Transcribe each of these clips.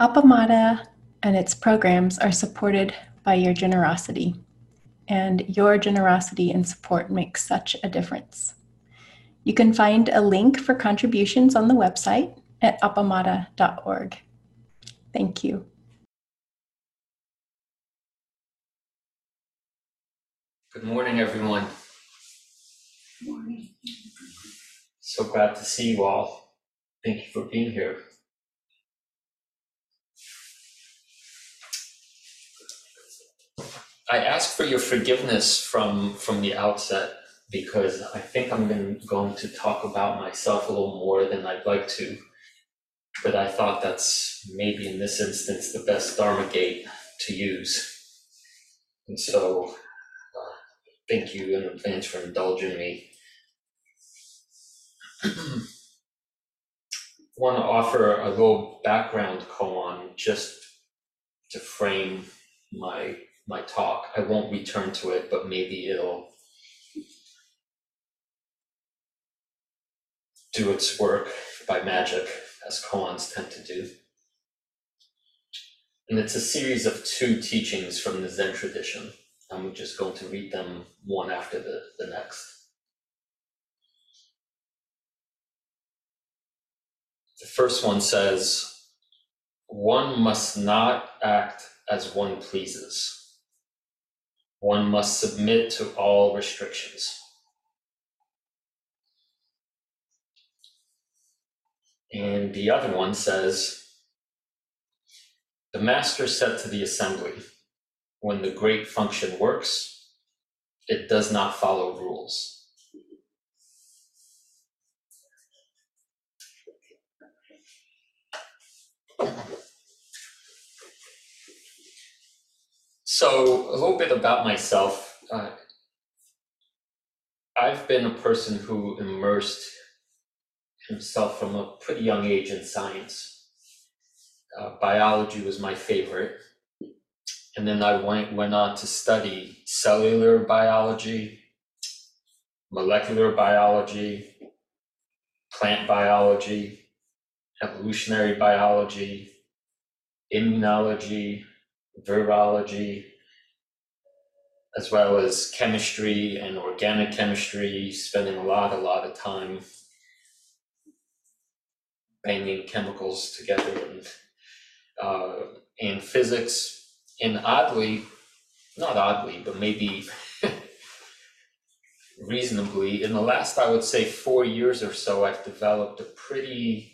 Appamada and its programs are supported by your generosity, and your generosity and support makes such a difference. You can find a link for contributions on the website at appamada.org. Thank you. Good morning, everyone. Good morning. So glad to see you all. Thank you for being here. I ask for your forgiveness from from the outset because I think I'm going, going to talk about myself a little more than I'd like to. But I thought that's maybe in this instance the best Dharma gate to use. And so uh, thank you in advance for indulging me. Want to offer a little background koan just to frame my my talk. I won't return to it, but maybe it'll do its work by magic, as koans tend to do. And it's a series of two teachings from the Zen tradition. I'm just going to read them one after the, the next. The first one says, one must not act as one pleases. One must submit to all restrictions. And the other one says, the master said to the assembly, when the great function works, it does not follow rules. So, a little bit about myself. Uh, I've been a person who immersed himself from a pretty young age in science. Uh, biology was my favorite. And then I went, went on to study cellular biology, molecular biology, plant biology, evolutionary biology, immunology, virology, as well as chemistry and organic chemistry, spending a lot, a lot of time banging chemicals together and uh, and physics. And oddly, not oddly, but maybe reasonably, in the last, I would say, four years or so, I've developed a pretty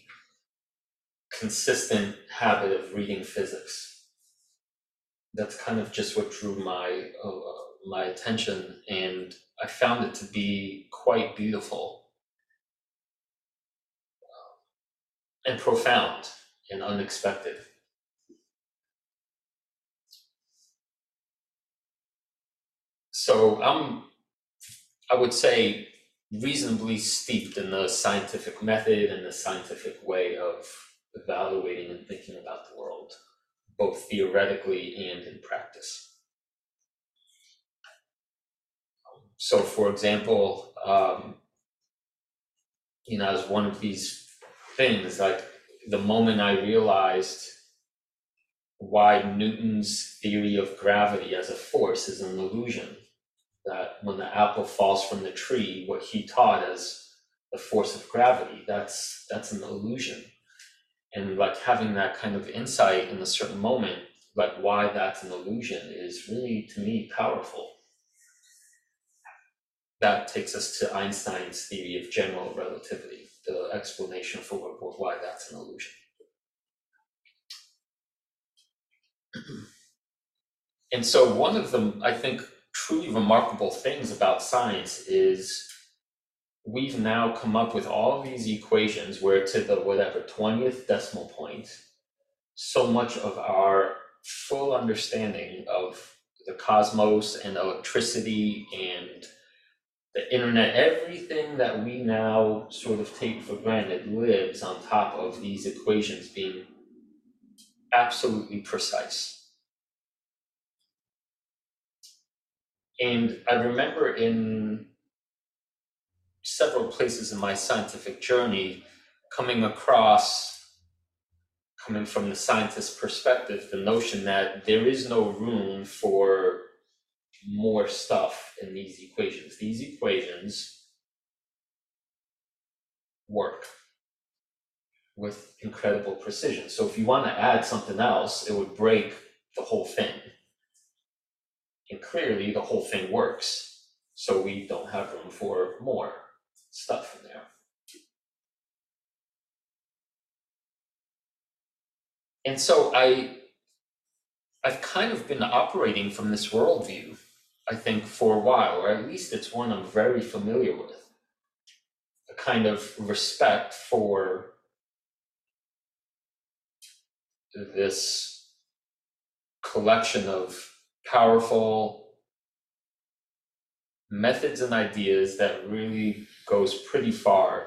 consistent habit of reading physics. That's kind of just what drew my uh, my attention, and I found it to be quite beautiful um, and profound and unexpected. So I'm, I would say, reasonably steeped in the scientific method and the scientific way of evaluating and thinking about the world, both theoretically and in practice. So, for example, um, you know, as one of these things, like the moment I realized why Newton's theory of gravity as a force is an illusion, that when the apple falls from the tree, what he taught as the force of gravity, that's that's an illusion. And like having that kind of insight in a certain moment, like why that's an illusion is really to me powerful that takes us to Einstein's theory of general relativity, the explanation for why that's an illusion. and so, one of the, I think, truly remarkable things about science is we've now come up with all these equations where to the whatever 20th decimal point, so much of our full understanding of the cosmos and electricity and the internet, everything that we now sort of take for granted lives on top of these equations being absolutely precise. And I remember in several places in my scientific journey coming across coming from the scientist's perspective, the notion that there is no room for more stuff in these equations. These equations work with incredible precision. So if you want to add something else, it would break the whole thing. And clearly, the whole thing works. So we don't have room for more stuff in there. And so I I've kind of been operating from this worldview, I think, for a while, or at least it's one I'm very familiar with. A kind of respect for this collection of powerful methods and ideas that really goes pretty far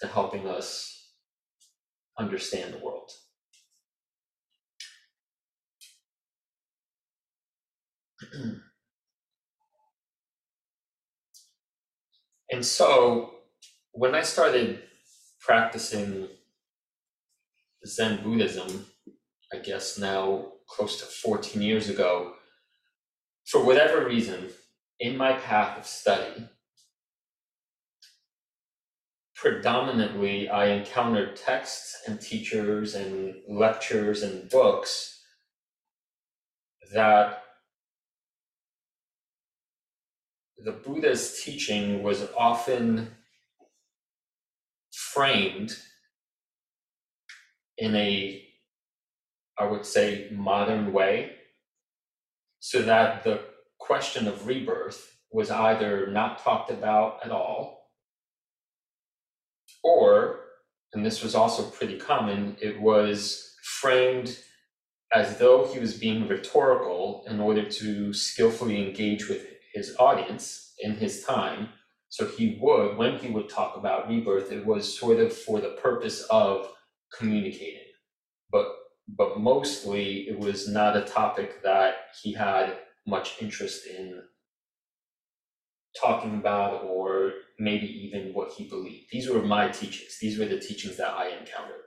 to helping us understand the world. and so when I started practicing Zen Buddhism, I guess now close to 14 years ago, for whatever reason, in my path of study, predominantly I encountered texts and teachers and lectures and books that the Buddha's teaching was often framed in a, I would say, modern way, so that the question of rebirth was either not talked about at all, or, and this was also pretty common, it was framed as though he was being rhetorical in order to skillfully engage with his audience in his time. So he would, when he would talk about rebirth, it was sort of for the purpose of communicating. But but mostly it was not a topic that he had much interest in talking about or maybe even what he believed. These were my teachings. These were the teachings that I encountered.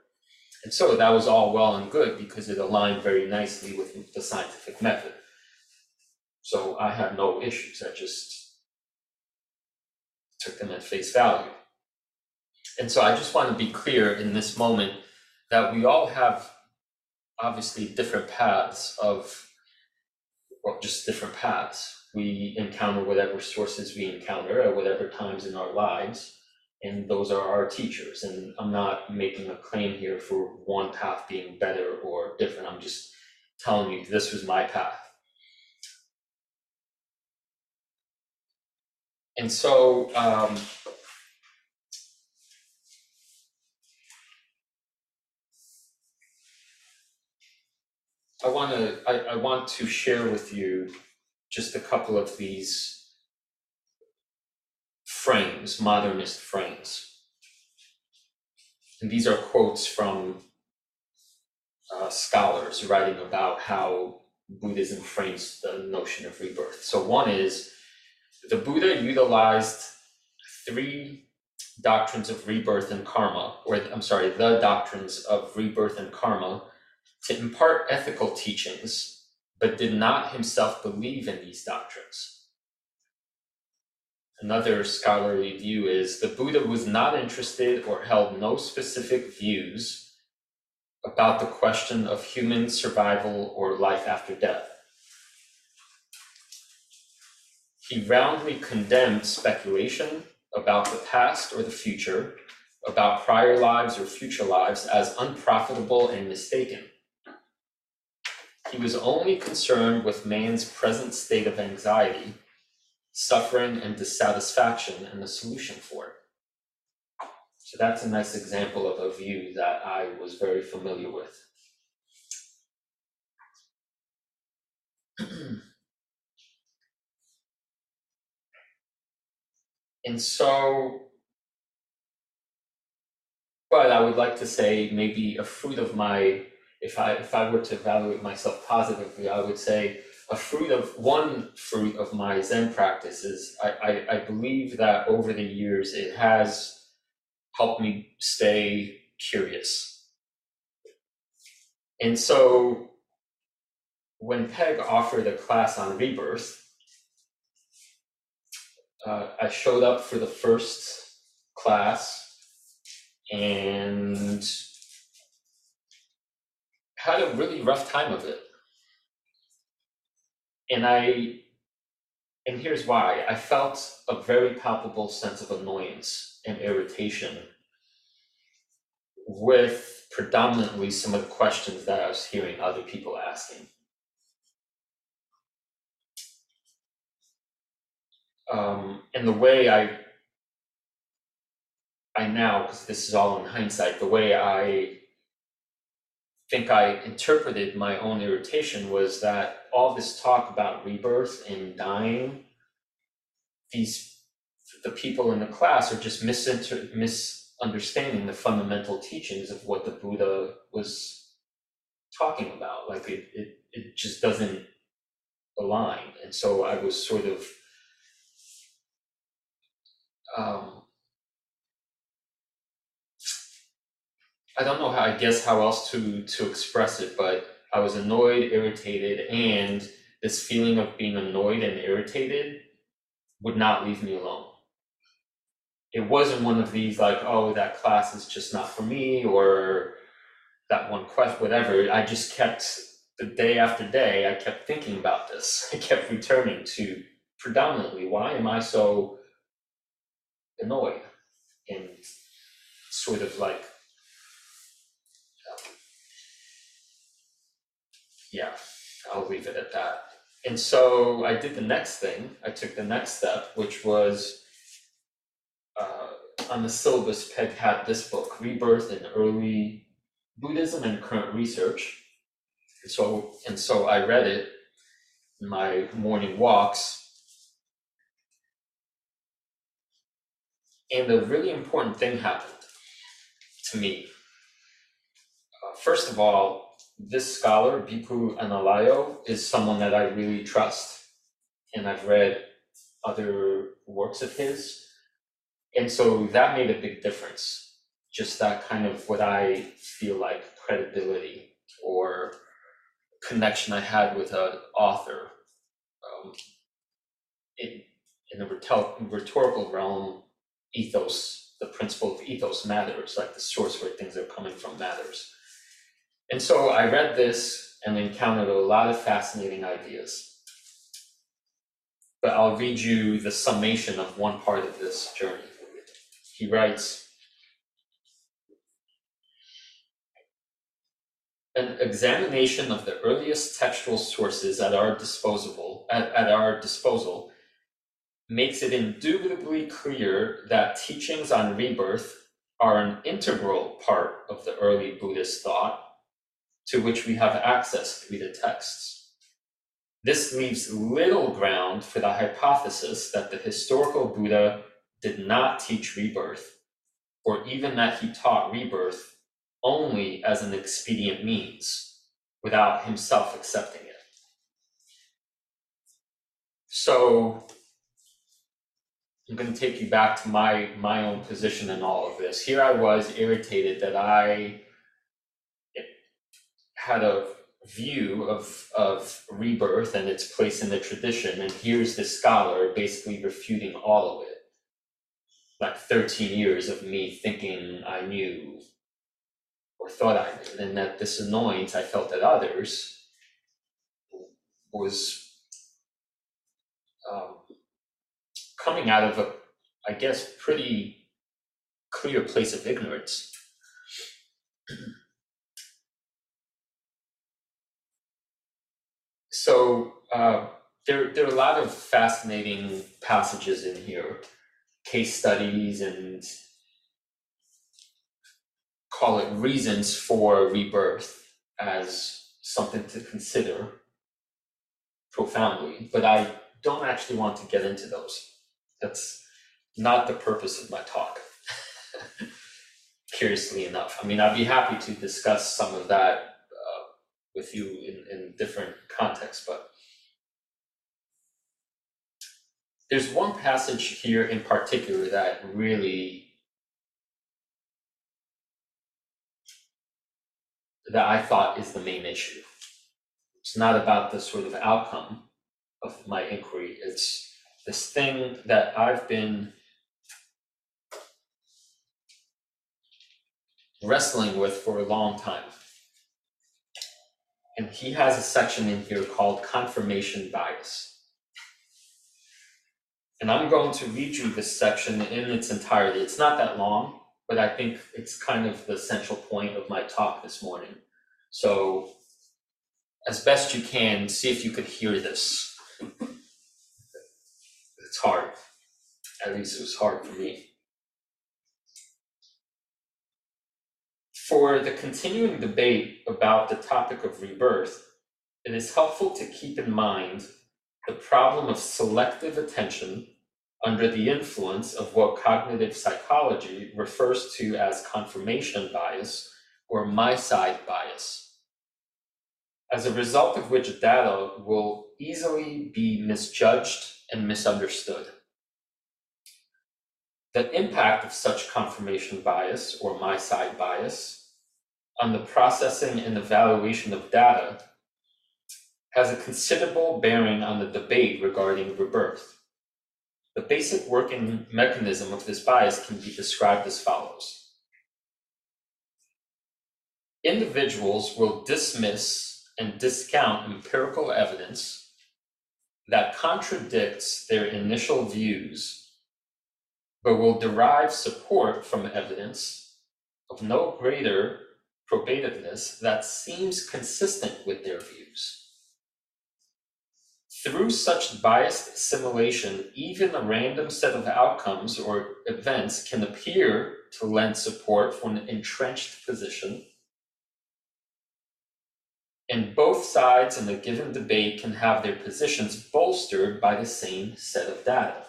And so that was all well and good because it aligned very nicely with the scientific method. So I had no issues. I just took them at face value. And so I just want to be clear in this moment that we all have obviously different paths of, well, just different paths. We encounter whatever sources we encounter at whatever times in our lives, and those are our teachers. And I'm not making a claim here for one path being better or different. I'm just telling you this was my path. And so, um, I want to I, I want to share with you just a couple of these frames, modernist frames. And these are quotes from uh, scholars writing about how Buddhism frames the notion of rebirth. So one is the Buddha utilized three doctrines of rebirth and karma, or I'm sorry, the doctrines of rebirth and karma to impart ethical teachings, but did not himself believe in these doctrines. Another scholarly view is the Buddha was not interested or held no specific views about the question of human survival or life after death. He roundly condemned speculation about the past or the future, about prior lives or future lives as unprofitable and mistaken. He was only concerned with man's present state of anxiety, suffering, and dissatisfaction and the solution for it. So that's a nice example of a view that I was very familiar with. and so, but I would like to say maybe a fruit of my if I if I were to evaluate myself positively, I would say a fruit of one fruit of my Zen practice is I, I, I believe that over the years it has helped me stay curious. And so when Peg offered a class on rebirth, uh, I showed up for the first class and had a really rough time of it. And I, and here's why I felt a very palpable sense of annoyance and irritation with predominantly some of the questions that I was hearing other people asking. Um, and the way I I now, because this is all in hindsight, the way I think I interpreted my own irritation was that all this talk about rebirth and dying, these the people in the class are just misinter- misunderstanding the fundamental teachings of what the Buddha was talking about. Like it, it, it just doesn't align. And so I was sort of um, I don't know how I guess how else to to express it, but I was annoyed, irritated, and this feeling of being annoyed and irritated would not leave me alone. It wasn't one of these like, oh, that class is just not for me, or that one question, whatever. I just kept the day after day, I kept thinking about this. I kept returning to predominantly why am I so annoyed and sort of like yeah, I'll leave it at that. And so I did the next thing. I took the next step, which was uh, on the syllabus. Peg had this book, Rebirth in Early Buddhism and Current Research. And so and so I read it in my morning walks. And a really important thing happened to me. Uh, first of all, this scholar, Bhikkhu Analayo, is someone that I really trust. And I've read other works of his. And so that made a big difference. Just that kind of what I feel like credibility or connection I had with an author. Um, it, in the rhetorical realm, ethos, the principle of ethos matters, like the source where things are coming from matters. And so I read this and encountered a lot of fascinating ideas. But I'll read you the summation of one part of this journey. He writes An examination of the earliest textual sources at our disposal at, at our disposal makes it indubitably clear that teachings on rebirth are an integral part of the early Buddhist thought to which we have access through the texts. This leaves little ground for the hypothesis that the historical Buddha did not teach rebirth, or even that he taught rebirth only as an expedient means, without himself accepting it. So I'm going to take you back to my my own position in all of this. Here I was irritated that I had a view of of rebirth and its place in the tradition, and here's this scholar basically refuting all of it. Like 13 years of me thinking I knew or thought I knew, and that this annoyance I felt at others was um, coming out of a, I guess, pretty clear place of ignorance. so uh, there, there are a lot of fascinating passages in here, case studies and call it reasons for rebirth as something to consider profoundly, but I don't actually want to get into those. That's not the purpose of my talk. Curiously enough, I mean, I'd be happy to discuss some of that uh, with you in, in different contexts, but there's one passage here in particular that really that I thought is the main issue. It's not about the sort of outcome of my inquiry, it's this thing that I've been wrestling with for a long time. And he has a section in here called confirmation bias. And I'm going to read you this section in its entirety. It's not that long, but I think it's kind of the central point of my talk this morning. So, as best you can, see if you could hear this. It's hard. At least it was hard for me. For the continuing debate about the topic of rebirth, it is helpful to keep in mind the problem of selective attention under the influence of what cognitive psychology refers to as confirmation bias or my side bias, as a result of which data will easily be misjudged and misunderstood. The impact of such confirmation bias or my side bias on the processing and evaluation of data has a considerable bearing on the debate regarding rebirth. The basic working mechanism of this bias can be described as follows. Individuals will dismiss and discount empirical evidence that contradicts their initial views, but will derive support from evidence of no greater probativeness that seems consistent with their views. Through such biased assimilation, even a random set of outcomes or events can appear to lend support for an entrenched position and both sides in a given debate can have their positions bolstered by the same set of data.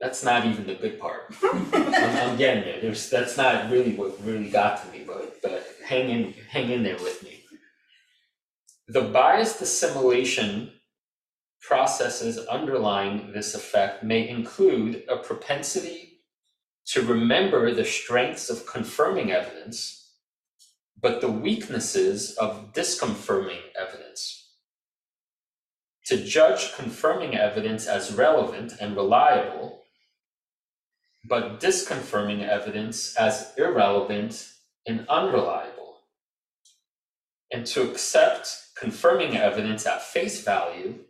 That's not even the good part. I'm, I'm getting there. There's, that's not really what really got to me, but, but hang in, hang in there with me. The biased assimilation processes underlying this effect may include a propensity to remember the strengths of confirming evidence but the weaknesses of disconfirming evidence. To judge confirming evidence as relevant and reliable, but disconfirming evidence as irrelevant and unreliable. And to accept confirming evidence at face value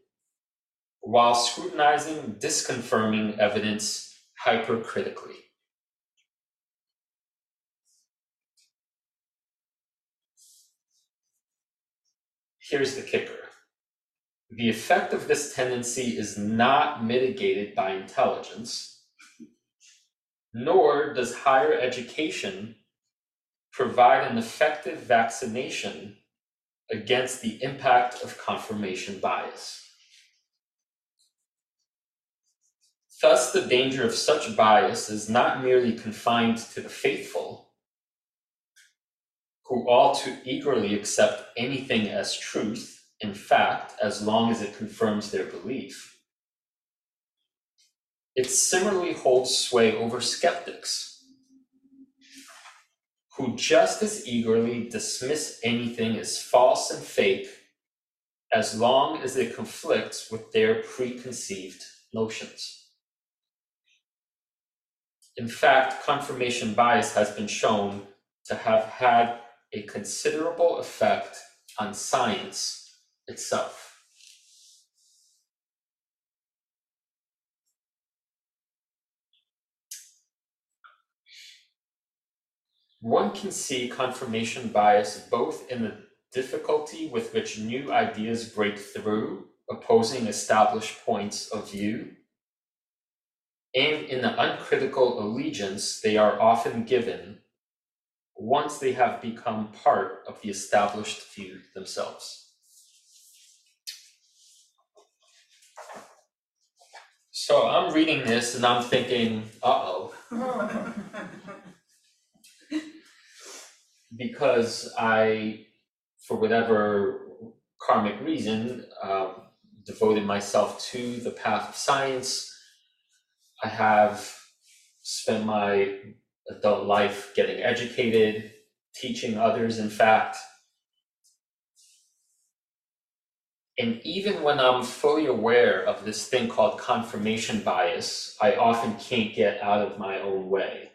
while scrutinizing disconfirming evidence hypercritically. Here's the kicker the effect of this tendency is not mitigated by intelligence, nor does higher education provide an effective vaccination against the impact of confirmation bias. Thus, the danger of such bias is not merely confined to the faithful who all too eagerly accept anything as truth, in fact, as long as it confirms their belief. It similarly holds sway over skeptics, who just as eagerly dismiss anything as false and fake as long as it conflicts with their preconceived notions. In fact, confirmation bias has been shown to have had a considerable effect on science itself. One can see confirmation bias both in the difficulty with which new ideas break through opposing established points of view, and in the uncritical allegiance they are often given once they have become part of the established view themselves. So I'm reading this and I'm thinking, uh oh. because I, for whatever karmic reason, um, devoted myself to the path of science. I have spent my adult life getting educated, teaching others, in fact. And even when I'm fully aware of this thing called confirmation bias, I often can't get out of my own way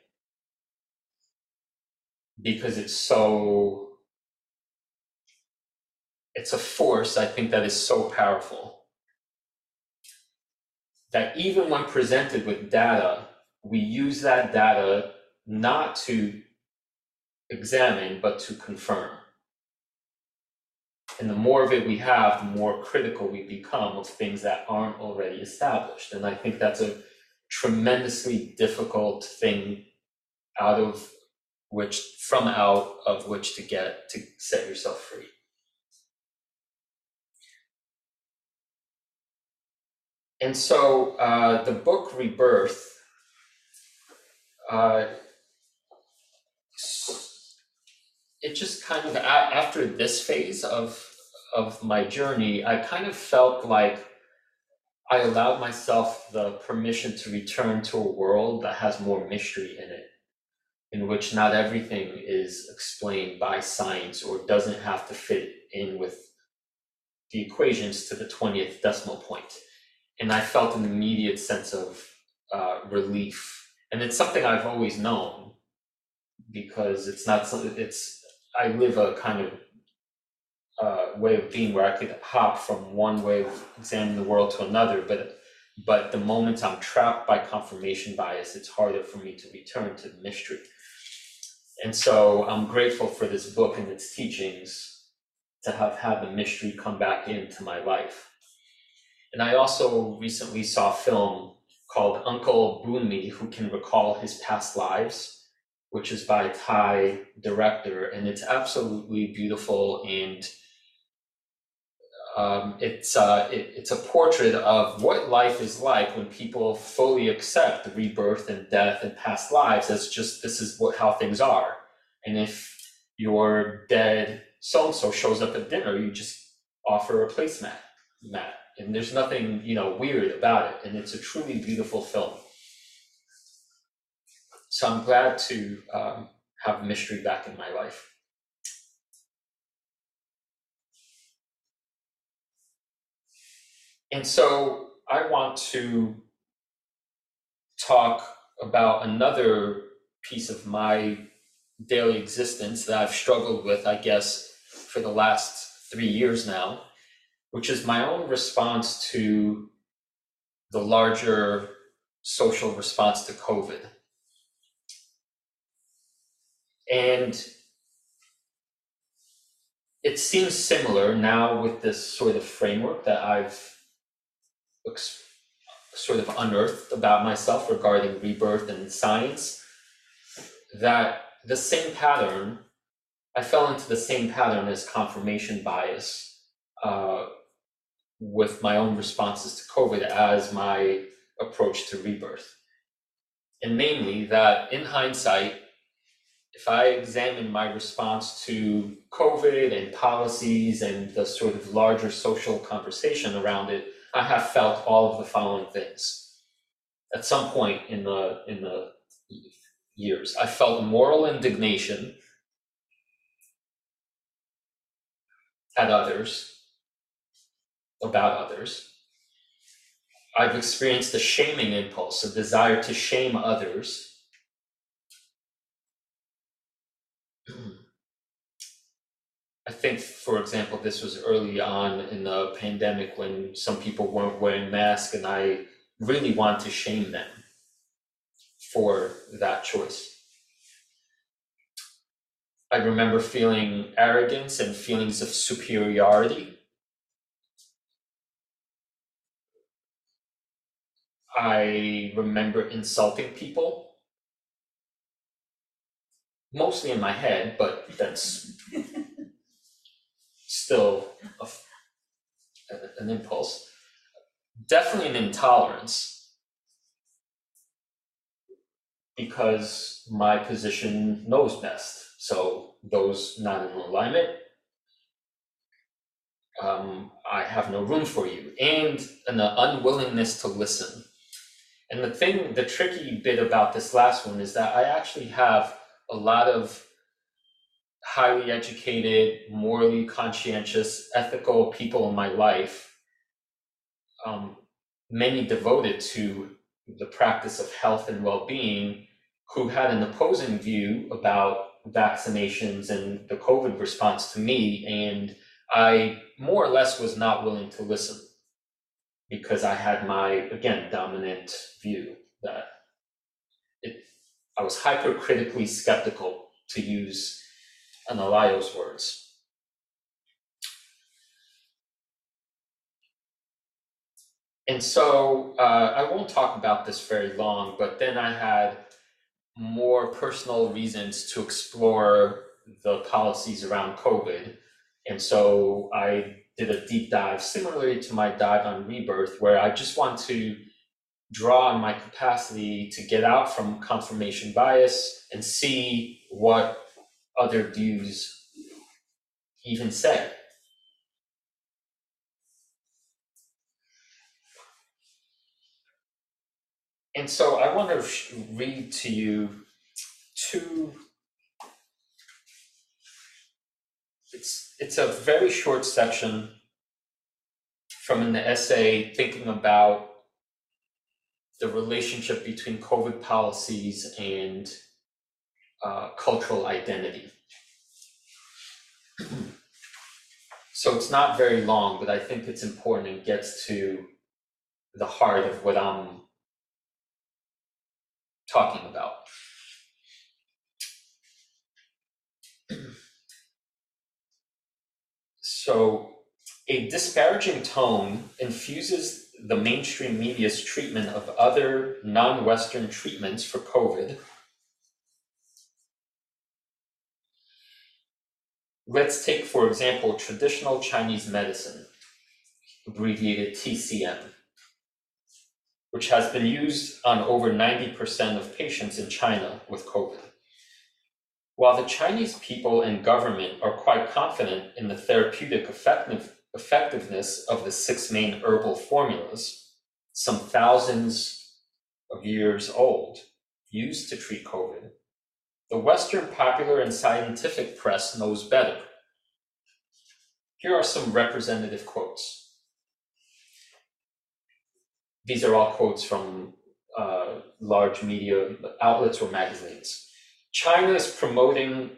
because it's so, it's a force I think that is so powerful that even when presented with data, we use that data not to examine, but to confirm. And the more of it we have, the more critical we become of things that aren't already established. And I think that's a tremendously difficult thing out of which, from out of which to get to set yourself free. And so uh, the book Rebirth uh, it just kind of after this phase of of my journey, I kind of felt like I allowed myself the permission to return to a world that has more mystery in it, in which not everything is explained by science or doesn't have to fit in with the equations to the 20th decimal point. And I felt an immediate sense of uh, relief and it's something I've always known because it's not something it's I live a kind of uh, way of being where I could hop from one way of examining the world to another, but but the moment I'm trapped by confirmation bias, it's harder for me to return to the mystery. And so I'm grateful for this book and its teachings to have had the mystery come back into my life. And I also recently saw a film called Uncle Boonmee, Who Can Recall His Past Lives, which is by Thai director, and it's absolutely beautiful and um, it's uh, it, it's a portrait of what life is like when people fully accept rebirth and death and past lives as just this is what how things are. And if your dead so and so shows up at dinner, you just offer a placemat mat. And there's nothing you know weird about it. And it's a truly beautiful film so i'm glad to um, have mystery back in my life and so i want to talk about another piece of my daily existence that i've struggled with i guess for the last three years now which is my own response to the larger social response to COVID. And it seems similar now with this sort of framework that I've sort of unearthed about myself regarding rebirth and science that the same pattern, I fell into the same pattern as confirmation bias uh, with my own responses to COVID as my approach to rebirth. And namely, that in hindsight, if I examine my response to COVID and policies and the sort of larger social conversation around it, I have felt all of the following things. At some point in the in the years, I felt moral indignation at others about others. I've experienced a shaming impulse, a desire to shame others. I think, for example, this was early on in the pandemic when some people weren't wearing masks, and I really want to shame them for that choice. I remember feeling arrogance and feelings of superiority I remember insulting people, mostly in my head, but that's still an impulse. Definitely an intolerance because my position knows best. So those not in alignment, um, I have no room for you, and an unwillingness to listen And the thing, the tricky bit about this last one is that I actually have a lot of highly educated, morally conscientious, ethical people in my life, um, many devoted to the practice of health and well being, who had an opposing view about vaccinations and the COVID response to me. And I more or less was not willing to listen because I had my, again, dominant view that it, I was hypercritically skeptical to use Analayo's words. And so uh, I won't talk about this very long, but then I had more personal reasons to explore the policies around COVID. And so I did a deep dive, similarly to my dive on rebirth, where I just want to draw on my capacity to get out from confirmation bias and see what other views even say. And so I want to read to you two. It's it's a very short section from an essay thinking about the relationship between COVID policies and uh, cultural identity. so it's not very long, but I think it's important and gets to the heart of what I'm talking about. so, a disparaging tone infuses the mainstream media's treatment of other non Western treatments for COVID. Let's take, for example, traditional Chinese medicine, abbreviated TCM which has been used on over 90% of patients in China with COVID. While the Chinese people and government are quite confident in the therapeutic effective, effectiveness of the six main herbal formulas, some thousands of years old, used to treat COVID, the Western popular and scientific press knows better. Here are some representative quotes. These are all quotes from uh, large media outlets or magazines. China is promoting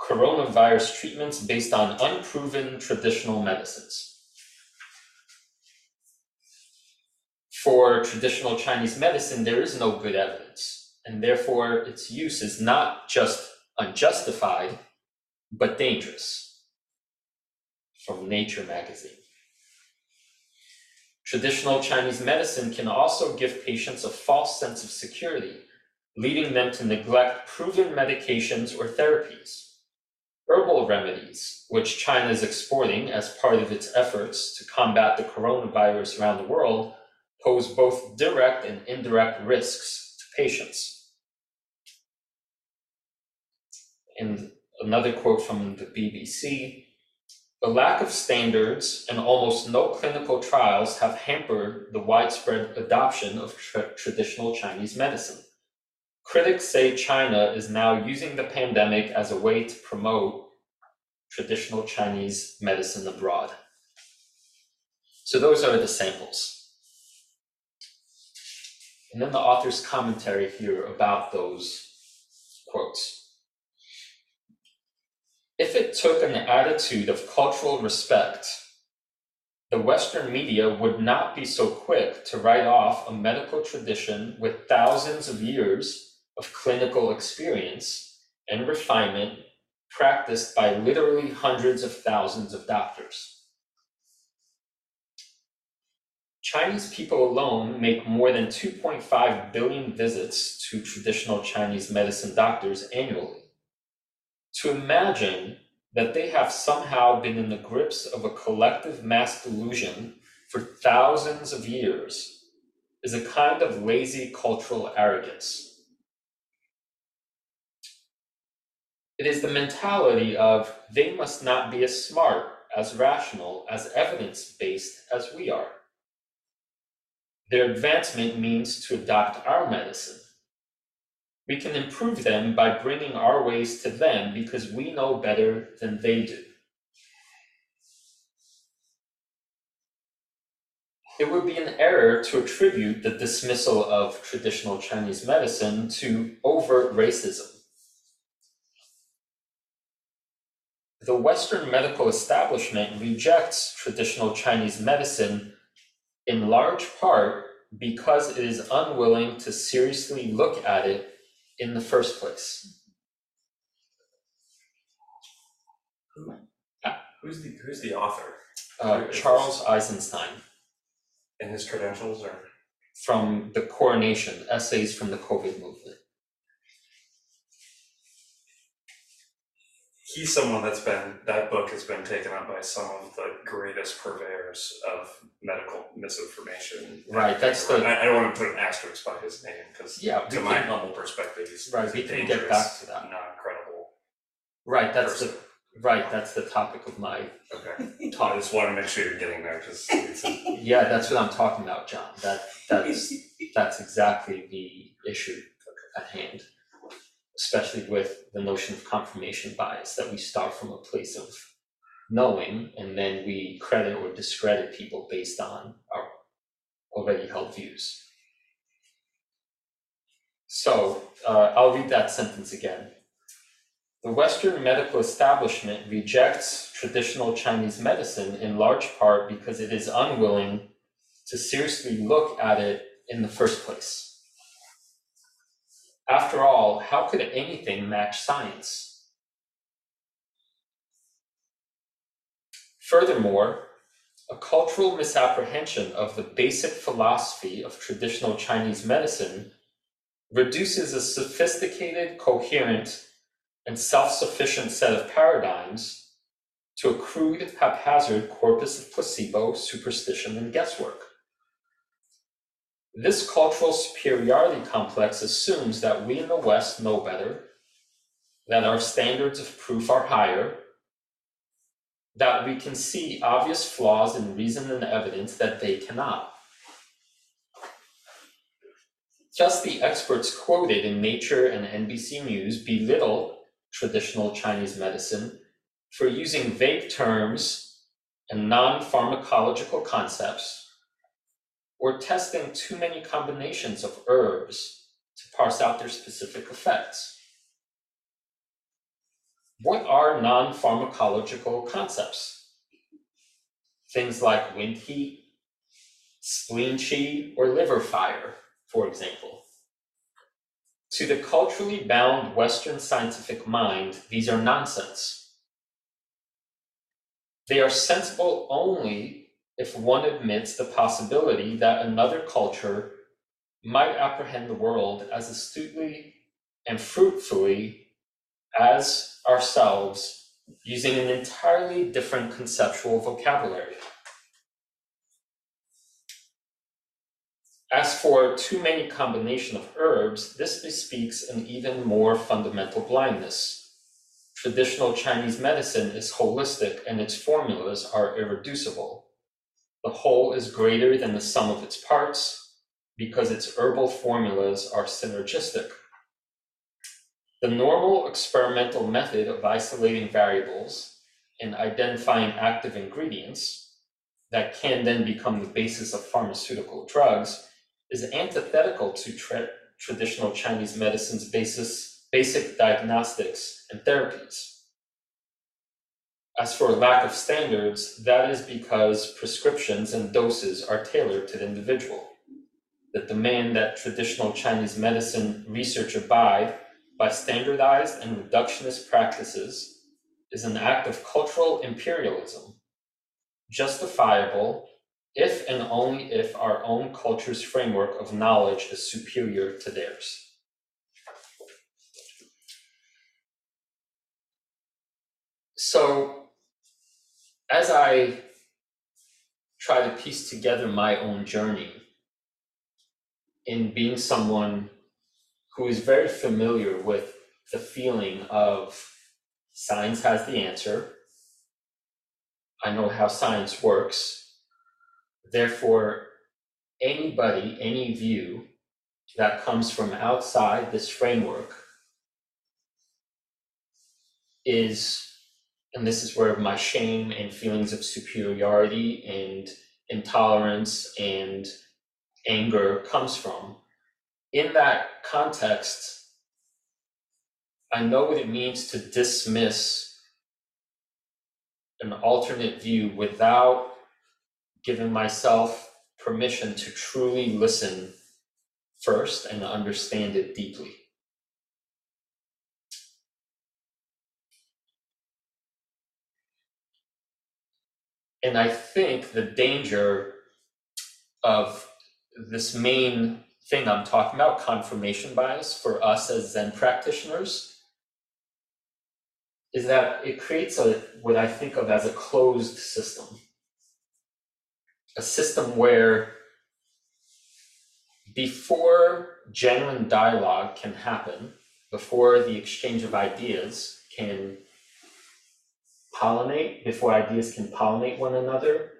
coronavirus treatments based on unproven traditional medicines. For traditional Chinese medicine, there is no good evidence, and therefore its use is not just unjustified, but dangerous. From Nature magazine. Traditional Chinese medicine can also give patients a false sense of security, leading them to neglect proven medications or therapies. Remedies, which China is exporting as part of its efforts to combat the coronavirus around the world, pose both direct and indirect risks to patients. And another quote from the BBC the lack of standards and almost no clinical trials have hampered the widespread adoption of tra- traditional Chinese medicine. Critics say China is now using the pandemic as a way to promote traditional Chinese medicine abroad. So, those are the samples. And then the author's commentary here about those quotes. If it took an attitude of cultural respect, the Western media would not be so quick to write off a medical tradition with thousands of years of clinical experience and refinement practiced by literally hundreds of thousands of doctors. Chinese people alone make more than 2.5 billion visits to traditional Chinese medicine doctors annually to imagine that they have somehow been in the grips of a collective mass delusion for thousands of years is a kind of lazy cultural arrogance. It is the mentality of they must not be as smart, as rational, as evidence based as we are. their advancement means to adopt our medicine. We can improve them by bringing our ways to them because we know better than they do. It would be an error to attribute the dismissal of traditional Chinese medicine to overt racism. The Western medical establishment rejects traditional Chinese medicine in large part because it is unwilling to seriously look at it in the first place. Who, Who's the who's the author? Uh, Charles Eisenstein. And his credentials are? From the Coronation Essays from the COVID Moment. He's someone that's been that book has been taken up by some of the greatest purveyors of medical misinformation. Right, that's the- I, I don't want to put an asterisk by his name because Yeah, to my can- humble perspective, he's Right, he's we can get back to that. not credible Right, that's the right. That's the topic of my Okay, I talk. just want to make sure you're getting there because Yeah, that's what I'm talking about, John. That that's that's exactly the issue at hand. Especially with the notion of confirmation bias, that we start from a place of knowing and then we credit or discredit people based on our already held views. So uh, I'll read that sentence again. The Western medical establishment rejects traditional Chinese medicine in large part because it is unwilling to seriously look at it in the first place. After all, how could anything match science? Furthermore, a cultural misapprehension of the basic philosophy of traditional Chinese medicine reduces a sophisticated, coherent, and self sufficient set of paradigms to a crude, haphazard corpus of placebo, superstition, and guesswork. This cultural superiority complex assumes that we in the West know better, that our standards of proof are higher, that we can see obvious flaws in reason and evidence that they cannot. Just the experts quoted in Nature and NBC News belittle traditional Chinese medicine for using vague terms and non pharmacological concepts or testing too many combinations of herbs to parse out their specific effects. What are non pharmacological concepts? Things like wind heat, spleen chi, or liver fire, for example. To the culturally bound Western scientific mind, these are nonsense. They are sensible only if one admits the possibility that another culture might apprehend the world as astutely and fruitfully as ourselves using an entirely different conceptual vocabulary. As for too many combination of herbs, this bespeaks an even more fundamental blindness. Traditional Chinese medicine is holistic and its formulas are irreducible. The whole is greater than the sum of its parts because its herbal formulas are synergistic. The normal experimental method of isolating variables and identifying active ingredients that can then become the basis of pharmaceutical drugs is antithetical to tra- traditional Chinese medicine's basis, basic diagnostics and therapies. As for lack of standards, that is because prescriptions and doses are tailored to the individual. The demand that traditional Chinese medicine research abide by standardized and reductionist practices is an act of cultural imperialism, justifiable if and only if our own culture's framework of knowledge is superior to theirs. So, as I try to piece together my own journey in being someone who is very familiar with the feeling of science has the answer, I know how science works, therefore, anybody, any view that comes from outside this framework is, and this is where my shame and feelings of superiority and intolerance and anger comes from. In that context, I know what it means to dismiss an alternate view without giving myself permission to truly listen first and understand it deeply. And I think the danger of this main thing I'm talking about, confirmation bias, for us as Zen practitioners, is that it creates a what I think of as a closed system. A system where before genuine dialogue can happen, before the exchange of ideas can pollinate, before ideas can pollinate one another,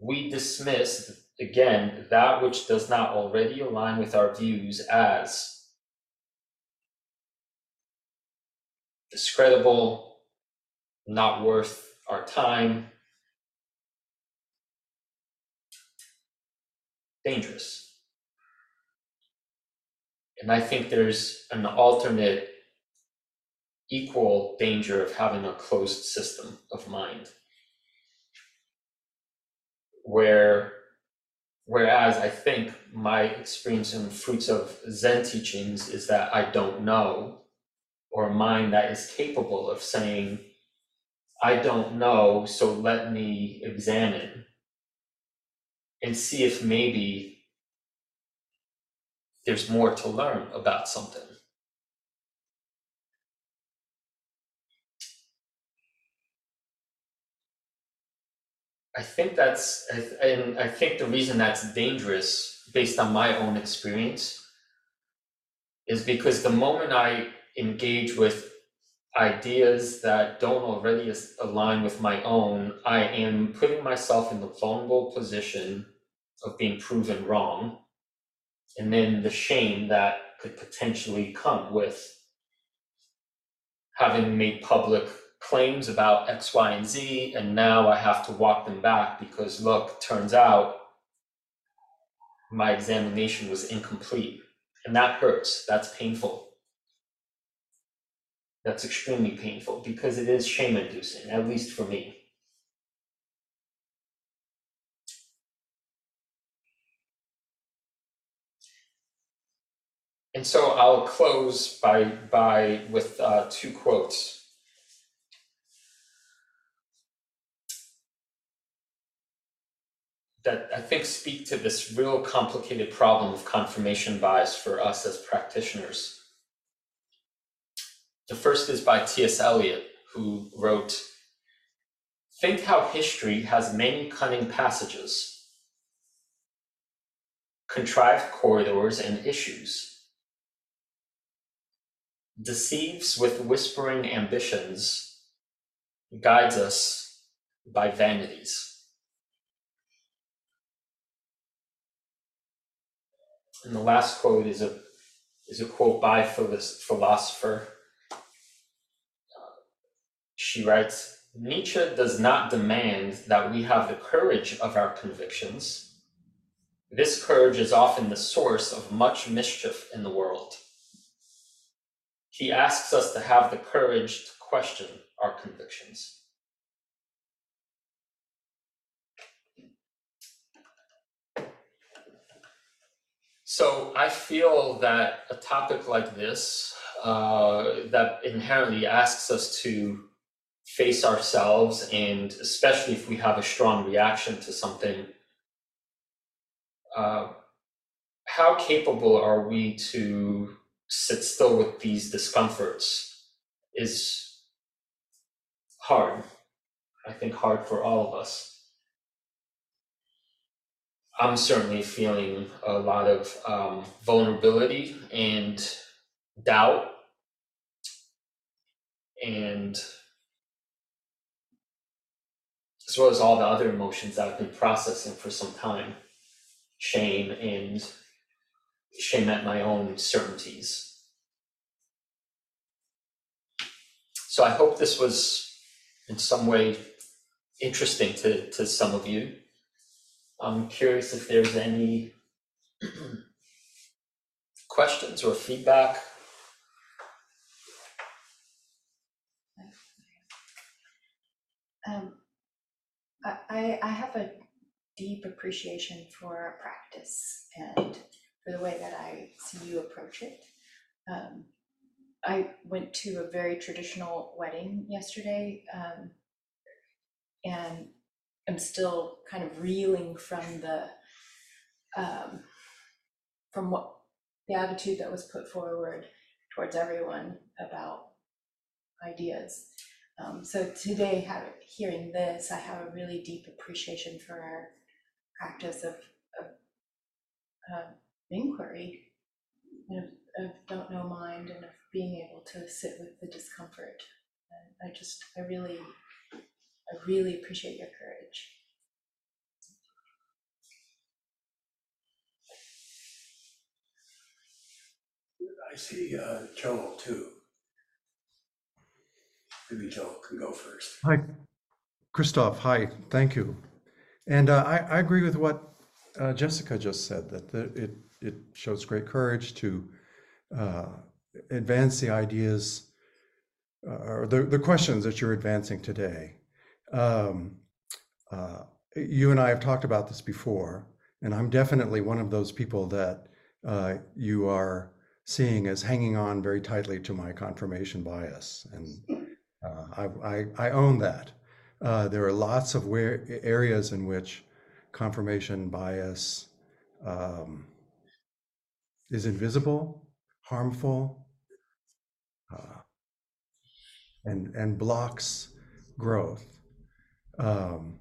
we dismiss, again, that which does not already align with our views as discreditable, not worth our time, dangerous. And I think there's an alternate equal danger of having a closed system of mind. Where whereas i think my experience and fruits of zen teachings is that i don't know or a mind that is capable of saying i don't know so let me examine and see if maybe there's more to learn about something I think that's, and I think the reason that's dangerous, based on my own experience, is because the moment I engage with ideas that don't already align with my own, I am putting myself in the vulnerable position of being proven wrong. And then the shame that could potentially come with having made public claims about X, Y, and Z, and now I have to walk them back because look, turns out my examination was incomplete. And that hurts. That's painful. That's extremely painful because it is shame inducing, at least for me. And so I'll close by, by with uh, two quotes. That I think speak to this real complicated problem of confirmation bias for us as practitioners. The first is by T.S. Eliot, who wrote Think how history has many cunning passages, contrived corridors and issues, deceives with whispering ambitions, guides us by vanities. And the last quote is a is a quote by philosopher. she writes, Nietzsche does not demand that we have the courage of our convictions. This courage is often the source of much mischief in the world. He asks us to have the courage to question our convictions. So I feel that a topic like this, uh, that inherently asks us to face ourselves, and especially if we have a strong reaction to something, uh, how capable are we to sit still with these discomforts is hard. I think hard for all of us. I'm certainly feeling a lot of um, vulnerability and doubt and as well as all the other emotions that I've been processing for some time. shame and shame at my own certainties. So I hope this was in some way interesting to, to some of you. I'm curious if there's any questions or feedback. Um, I, I, have a deep appreciation for practice and for the way that I see you approach it. Um, I went to a very traditional wedding yesterday, um, and I'm still kind of reeling from the, um, from what, the attitude that was put forward towards everyone about ideas. Um, so today, hearing this, I have a really deep appreciation for our practice of, of uh, inquiry, of don't know mind, and of being able to sit with the discomfort. And I just, I really, I really appreciate your courage. I see uh, Joel too. Maybe Joel can go first. Hi, Christoph. Hi, thank you. And uh, I, I agree with what uh, Jessica just said, that the, it, it shows great courage to uh, advance the ideas uh, or the, the questions that you're advancing today. Um, uh, you and I have talked about this before, and I'm definitely one of those people that uh, you are seeing as hanging on very tightly to my confirmation bias. And uh, I, I, I own that. Uh, there are lots of where, areas in which confirmation bias um, is invisible, harmful, uh, and, and blocks growth. Um,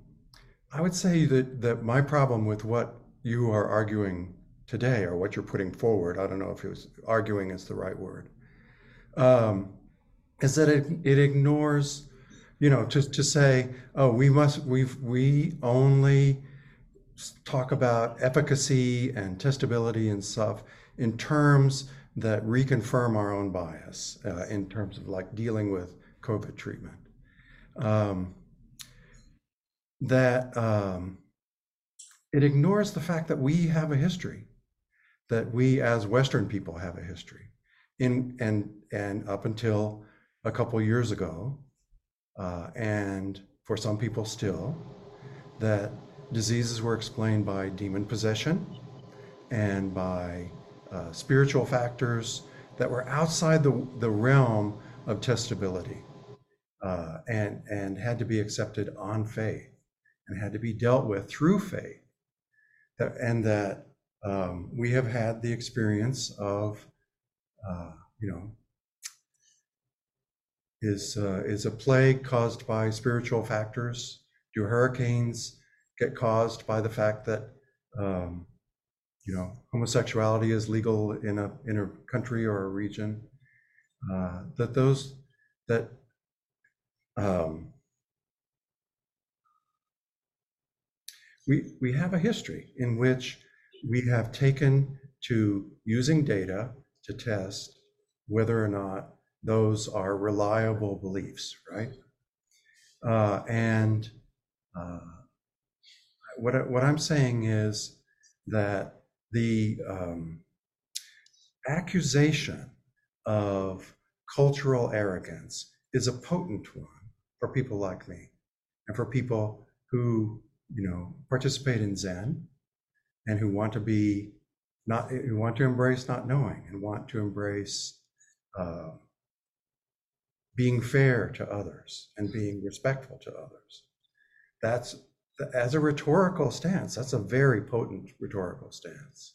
I would say that, that my problem with what you are arguing today or what you're putting forward, I don't know if it was arguing is the right word, um, is that it, it ignores, you know, to, to say, oh, we must, we we only talk about efficacy and testability and stuff in terms that reconfirm our own bias uh, in terms of like dealing with COVID treatment. Um, that um, it ignores the fact that we have a history, that we as Western people have a history, in and and up until a couple years ago, uh, and for some people still, that diseases were explained by demon possession and by uh, spiritual factors that were outside the, the realm of testability uh, and, and had to be accepted on faith and had to be dealt with through faith. And that um, we have had the experience of, uh, you know, is, uh, is a plague caused by spiritual factors? Do hurricanes get caused by the fact that, um, you know, homosexuality is legal in a, in a country or a region? Uh, that those, that um, we, we have a history in which we have taken to using data to test whether or not those are reliable beliefs, right? Uh, and uh, what, I, what I'm saying is that the um, accusation of cultural arrogance is a potent one for people like me and for people who, you know, participate in Zen and who want to be not, who want to embrace not knowing and want to embrace uh, being fair to others and being respectful to others. That's as a rhetorical stance, that's a very potent rhetorical stance.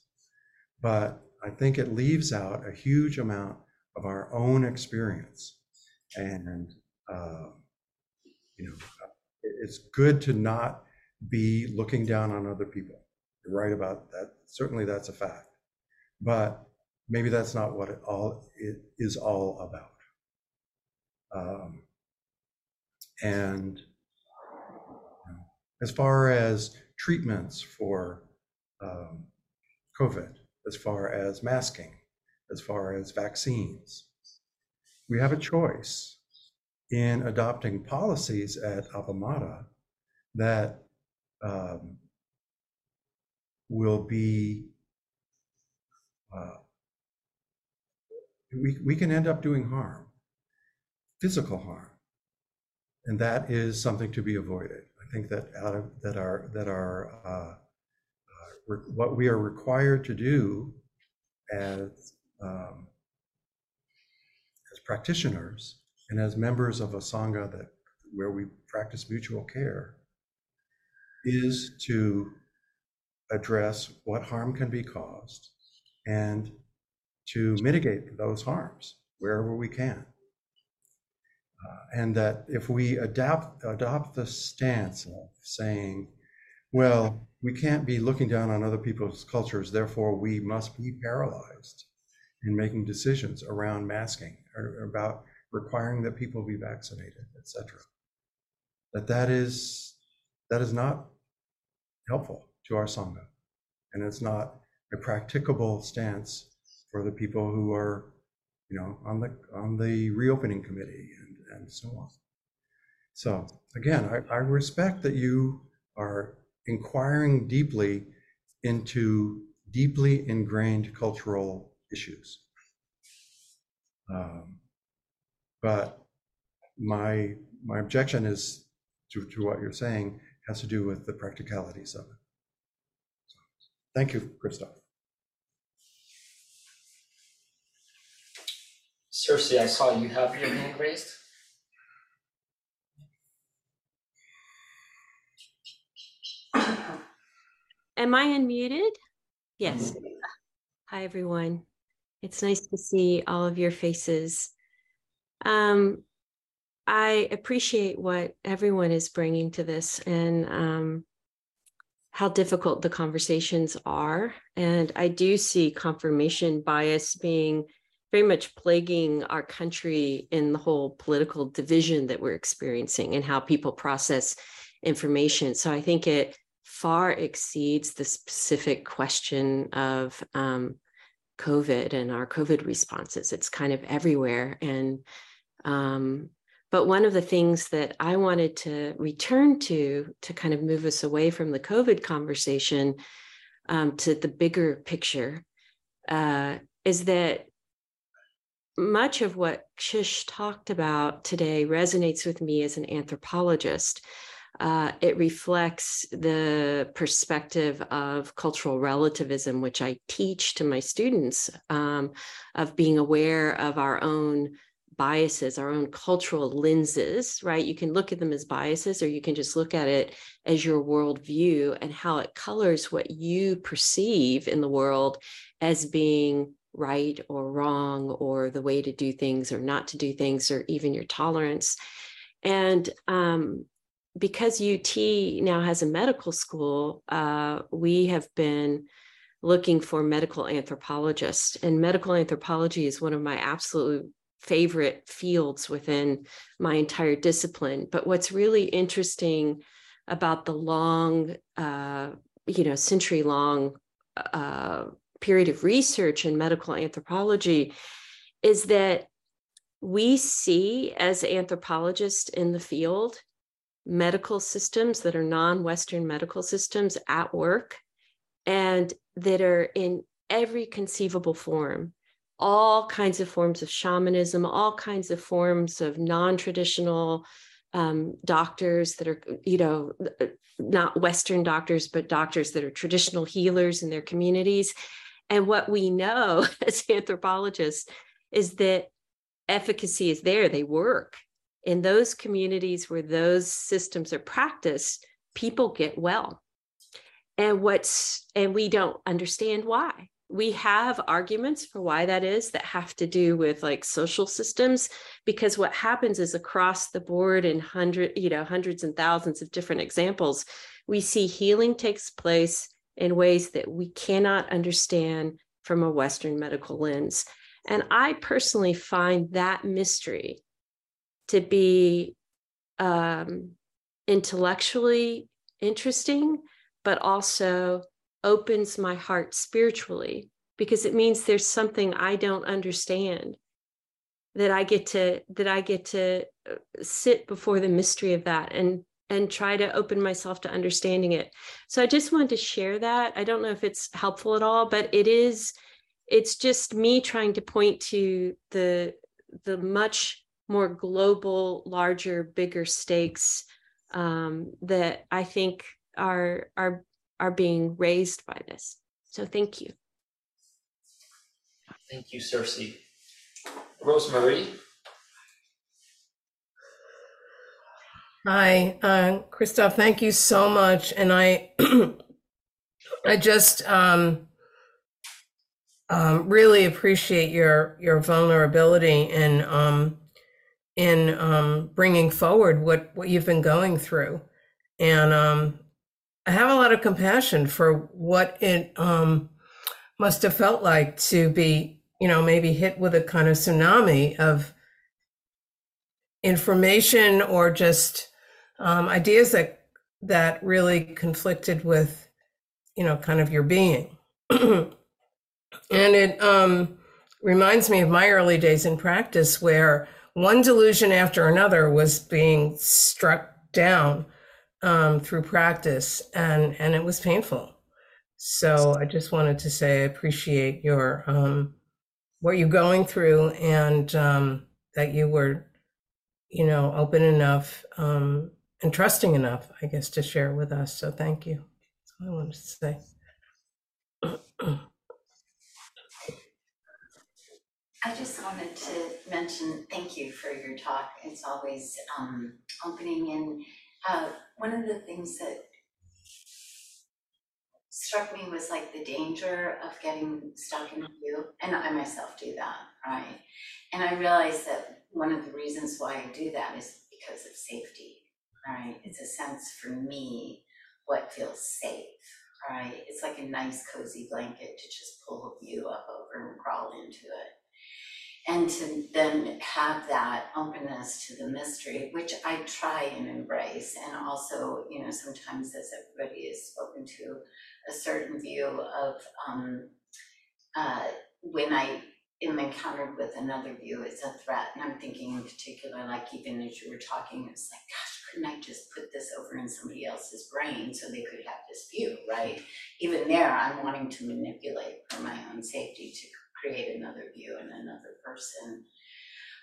But I think it leaves out a huge amount of our own experience. And, uh, you know, it's good to not be looking down on other people. You're right about that. Certainly that's a fact. But maybe that's not what it all it is all about. Um, and as far as treatments for um, COVID, as far as masking, as far as vaccines. We have a choice in adopting policies at Appamada that um, will be uh, we, we can end up doing harm, physical harm. And that is something to be avoided. I think that out of that our that our uh, uh, what we are required to do as um, as practitioners and as members of a sangha that where we practice mutual care is to address what harm can be caused and to mitigate those harms wherever we can. Uh, and that if we adapt, adopt the stance of saying, well, we can't be looking down on other people's cultures, therefore we must be paralyzed in making decisions around masking or about requiring that people be vaccinated, etc. That that is that is not helpful to our sangha, and it's not a practicable stance for the people who are, you know, on the on the reopening committee and, and so on. So again, I, I respect that you are inquiring deeply into deeply ingrained cultural issues. Um, but my my objection is to, to what you're saying has to do with the practicalities of it. So, thank you, Christoph. Cersei, I saw you have your hand raised. Am I unmuted? Yes. Hi, everyone. It's nice to see all of your faces. Um, I appreciate what everyone is bringing to this and um, how difficult the conversations are. And I do see confirmation bias being very much plaguing our country in the whole political division that we're experiencing and how people process information. So I think it far exceeds the specific question of um, COVID and our COVID responses. It's kind of everywhere. And um, but one of the things that I wanted to return to to kind of move us away from the COVID conversation um, to the bigger picture uh, is that much of what Kshish talked about today resonates with me as an anthropologist. Uh, it reflects the perspective of cultural relativism, which I teach to my students, um, of being aware of our own biases, our own cultural lenses, right? You can look at them as biases, or you can just look at it as your worldview and how it colors what you perceive in the world as being right or wrong, or the way to do things or not to do things, or even your tolerance. And um, because UT now has a medical school, uh, we have been looking for medical anthropologists. And medical anthropology is one of my absolute favorite fields within my entire discipline. But what's really interesting about the long, uh, you know, century long uh, period of research in medical anthropology is that we see as anthropologists in the field medical systems that are non Western medical systems at work and that are in every conceivable form all kinds of forms of shamanism, all kinds of forms of non traditional um, doctors that are, you know, uh, not Western doctors, but doctors that are traditional healers in their communities. And what we know as anthropologists is that efficacy is there, they work. In those communities where those systems are practiced, people get well. And what's, and we don't understand why we have arguments for why that is that have to do with like social systems because what happens is across the board in hundred you know hundreds and thousands of different examples we see healing takes place in ways that we cannot understand from a western medical lens. And i personally find that mystery to be um, intellectually interesting but also opens my heart spiritually because it means there's something I don't understand that I get to that I get to uh, sit before the mystery of that and and try to open myself to understanding it. So I just wanted to share that. I don't know if it's helpful at all, but it is it's just me trying to point to the the much more global, larger, bigger stakes um, that I think are are are being raised by this. So thank you. Thank you, Cersei. Rosemary? Hi, uh, Christoph, thank you so much. And I, I just um, um, really appreciate your your vulnerability in um, in um, bringing forward what what you've been going through, and um, I have a lot of compassion for what it um, must have felt like to be, you know, maybe hit with a kind of tsunami of information or just um, ideas that that really conflicted with you know kind of your being. And it um, reminds me of my early days in practice where one delusion after another was being struck down um, through practice and and it was painful so i just wanted to say i appreciate your um, what you're going through and um, that you were you know open enough um, and trusting enough, I guess, to share with us. So thank you. That's all I wanted to say. I just wanted to mention thank you for your talk. It's always um, opening, and uh, one of the things that struck me was like the danger of getting stuck in a view, and I myself do that, right? And I realized that one of the reasons why I do that is because of safety right? It's a sense for me what feels safe, right? It's like a nice cozy blanket to just pull you up over and crawl into it. And to then have that openness to the mystery, which I try and embrace, and also, you know, sometimes as everybody is spoken to, a certain view of um, uh, when I am encountered with another view it's a threat, and I'm thinking in particular, like even as you were talking, it's like, gosh, couldn't I just put this over in somebody else's brain so they could have this view, right? Even there, I'm wanting to manipulate for my own safety to create another view and another person.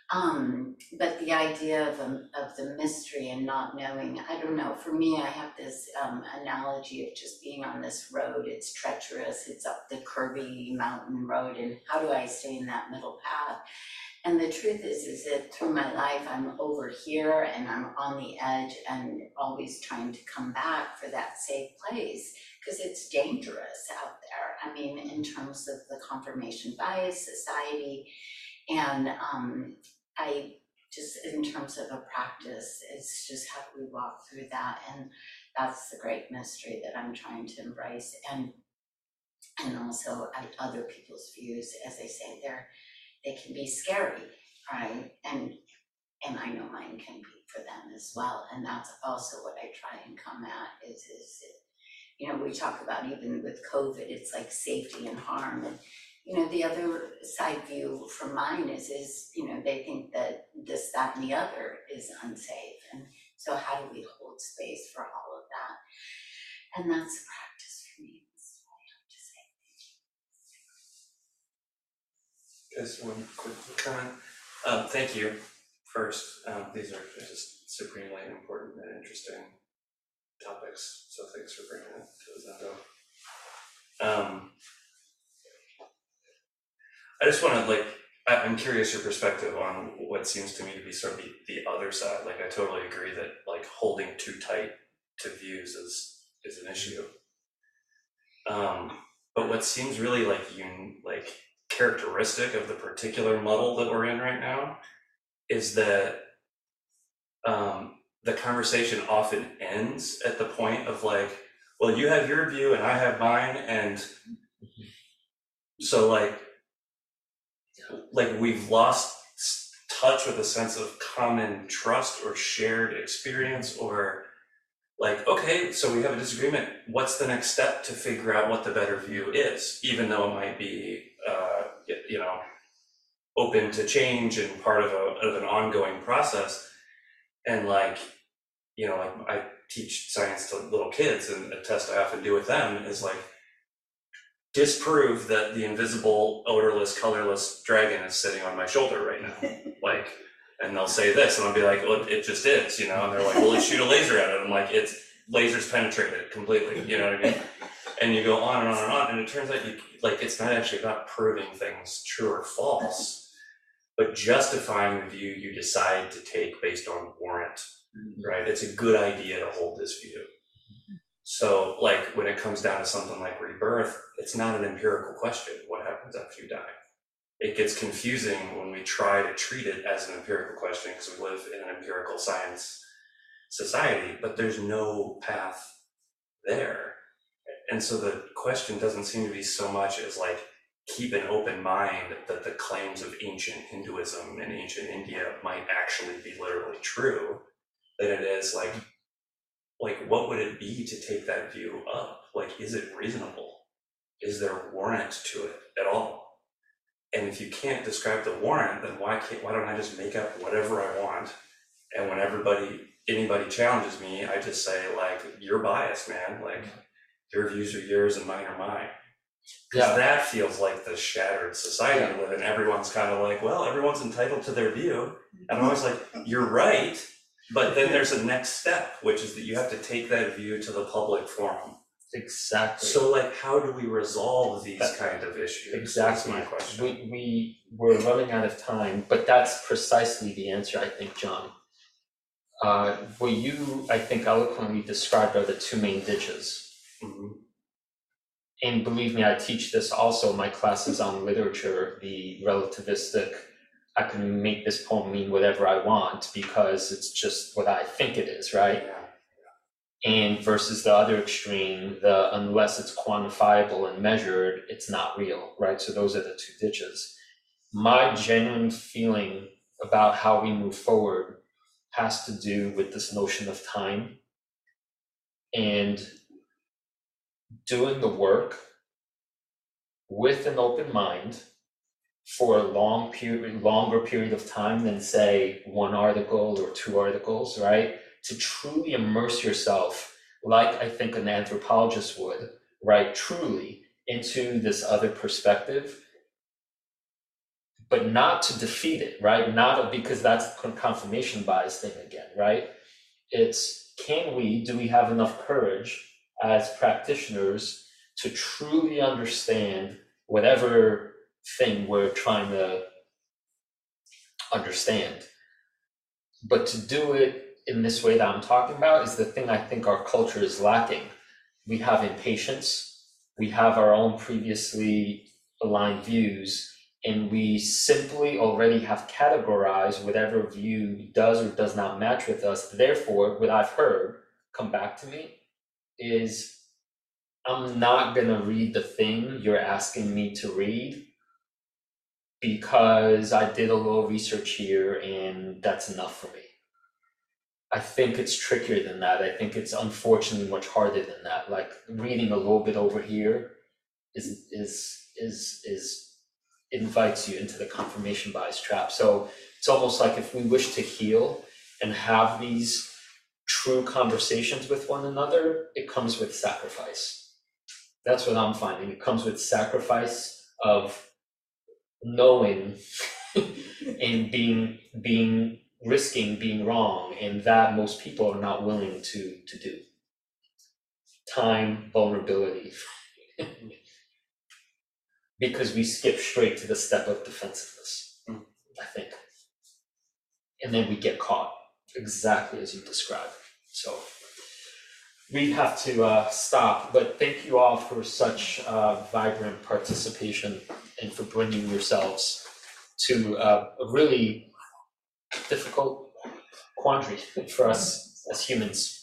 Um, but the idea of, um, of the mystery and not knowing, I don't know, for me, I have this um, analogy of just being on this road. It's treacherous, it's up the curvy mountain road, and how do I stay in that middle path? And the truth is, is that through my life, I'm over here and I'm on the edge and always trying to come back for that safe place because it's dangerous out there. I mean, in terms of the confirmation bias, society, and um, I just, in terms of a practice, it's just how do we walk through that? And that's the great mystery that I'm trying to embrace. And and also other people's views, as I say, they're they can be scary, right? And and I know mine can be for them as well. And that's also what I try and come at is is you know, we talk about even with COVID, it's like safety and harm. And you know, the other side view from mine is is, you know, they think that this, that, and the other is unsafe. And so how do we hold space for all of that? And that's the practice for me. Just one quick comment. Um, thank you first. Um, these are just supremely important and interesting topics, so thanks for bringing it to the Zendo. Um, I just wanna like, I, I'm curious your perspective on what seems to me to be sort of the, the other side. Like, I totally agree that like holding too tight to views is, is an issue. Um, but what seems really like you, like characteristic of the particular muddle that we're in right now is that um, the conversation often ends at the point of like, well, you have your view and I have mine, and so like, like we've lost touch with a sense of common trust or shared experience or like, okay, so we have a disagreement. What's the next step to figure out what the better view is, even though it might be, uh, you know, open to change and part of a of an ongoing process. And like, you know, like I teach science to little kids, and a test I often do with them is like disprove that the invisible, odorless, colorless dragon is sitting on my shoulder right now. like, and they'll say this, and I'll be like, well, it just is, you know. And they're like, well, let's shoot a laser at it. I'm like, it's lasers penetrated it completely, you know what I mean? And you go on and on and on, and it turns out you like it's not actually about proving things true or false, but justifying the view you decide to take based on warrant, right? It's a good idea to hold this view. So, like when it comes down to something like rebirth, it's not an empirical question. What happens after you die? It gets confusing when we try to treat it as an empirical question because we live in an empirical science society, but there's no path there. And so the question doesn't seem to be so much as like keep an open mind that the claims of ancient Hinduism and ancient India might actually be literally true, than it is like like what would it be to take that view up? Like is it reasonable? Is there warrant to it at all? And if you can't describe the warrant then why can't why don't i just make up whatever i want? And when everybody anybody challenges me i just say like you're biased man. Like your views are yours and mine are mine. Because Yeah. that feels like the shattered society we live in everyone's kind of like well everyone's entitled to their view. And i'm mm-hmm. always like you're right but then there's a next step, which is that you have to take that view to the public forum. Exactly. So like, how do we resolve these That- kind of issues? That's Exactly. my question. We, we, we're running out of time, but that's precisely the answer, I think, John. Uh, what you, I think, eloquently described are the two main ditches. Mhm. And believe me, I teach this also in my classes on literature, the relativistic, I can make this poem mean whatever I want because it's just what I think it is, right? Yeah. And versus the other extreme, the unless it's quantifiable and measured, it's not real, right? So those are the two ditches. My genuine feeling about how we move forward has to do with this notion of time and doing the work with an open mind for a long period, longer period of time than say one article or two articles, right? To truly immerse yourself, like I think an anthropologist would, right? Truly into this other perspective, but not to defeat it, right? Not because that's confirmation bias thing again, right? It's can we, do we have enough courage as practitioners to truly understand whatever thing we're trying to understand. But to do it in this way that I'm talking about is the thing I think our culture is lacking. We have impatience, we have our own previously aligned views, and we simply already have categorized whatever view does or does not match with us. Therefore, what I've heard come back to me is I'm not gonna read the thing you're asking me to read because I did a little research here and that's enough for me. I think it's trickier than that. I think it's unfortunately much harder than that. Like reading a little bit over here is is is is invites you into the confirmation bias trap. So it's almost like if we wish to heal and have these true conversations with one another, it comes with sacrifice. That's what I'm finding. It comes with sacrifice of knowing and being being risking being wrong and that most people are not willing to to do. Time vulnerability. Because we skip straight to the step of defensiveness i think. And then we get caught exactly as you described. So we have to uh, stop. But thank you all for such uh, vibrant participation and for bringing yourselves to uh, a really difficult quandary for us as humans.